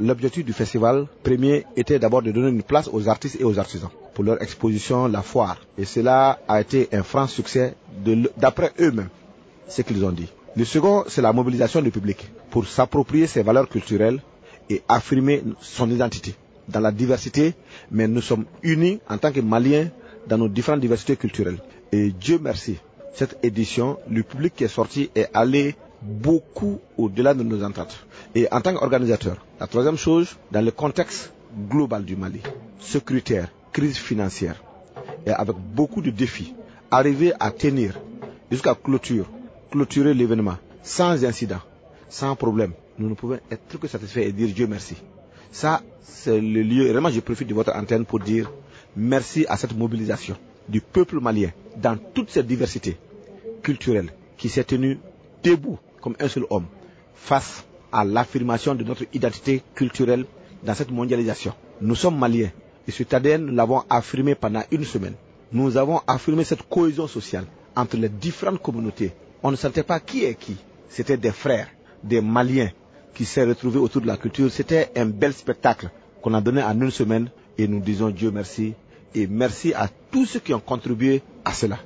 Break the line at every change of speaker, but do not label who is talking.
l'objectif du festival premier était d'abord de donner une place aux artistes et aux artisans pour leur exposition, la foire. Et cela a été un franc succès d'après eux-mêmes, ce qu'ils ont dit. Le second, c'est la mobilisation du public pour s'approprier ses valeurs culturelles et affirmer son identité dans la diversité, mais nous sommes unis en tant que Maliens dans nos différentes diversités culturelles. Et Dieu merci, cette édition, le public qui est sorti est allé beaucoup au-delà de nos ententes. Et en tant qu'organisateur, la troisième chose, dans le contexte global du Mali, sécuritaire, crise financière, et avec beaucoup de défis, arriver à tenir jusqu'à clôture, clôturer l'événement sans incident, sans problème, nous ne pouvons être que satisfaits et dire Dieu merci. Ça, c'est le lieu, et vraiment je profite de votre antenne pour dire merci à cette mobilisation du peuple malien dans toute cette diversité culturelle qui s'est tenue debout comme un seul homme face à l'affirmation de notre identité culturelle dans cette mondialisation. Nous sommes maliens et ce ADN, nous l'avons affirmé pendant une semaine. Nous avons affirmé cette cohésion sociale entre les différentes communautés. On ne sentait pas qui est qui. C'était des frères, des Maliens qui s'est retrouvé autour de la culture. C'était un bel spectacle qu'on a donné en une semaine et nous disons Dieu merci et merci à tous ceux qui ont contribué à cela.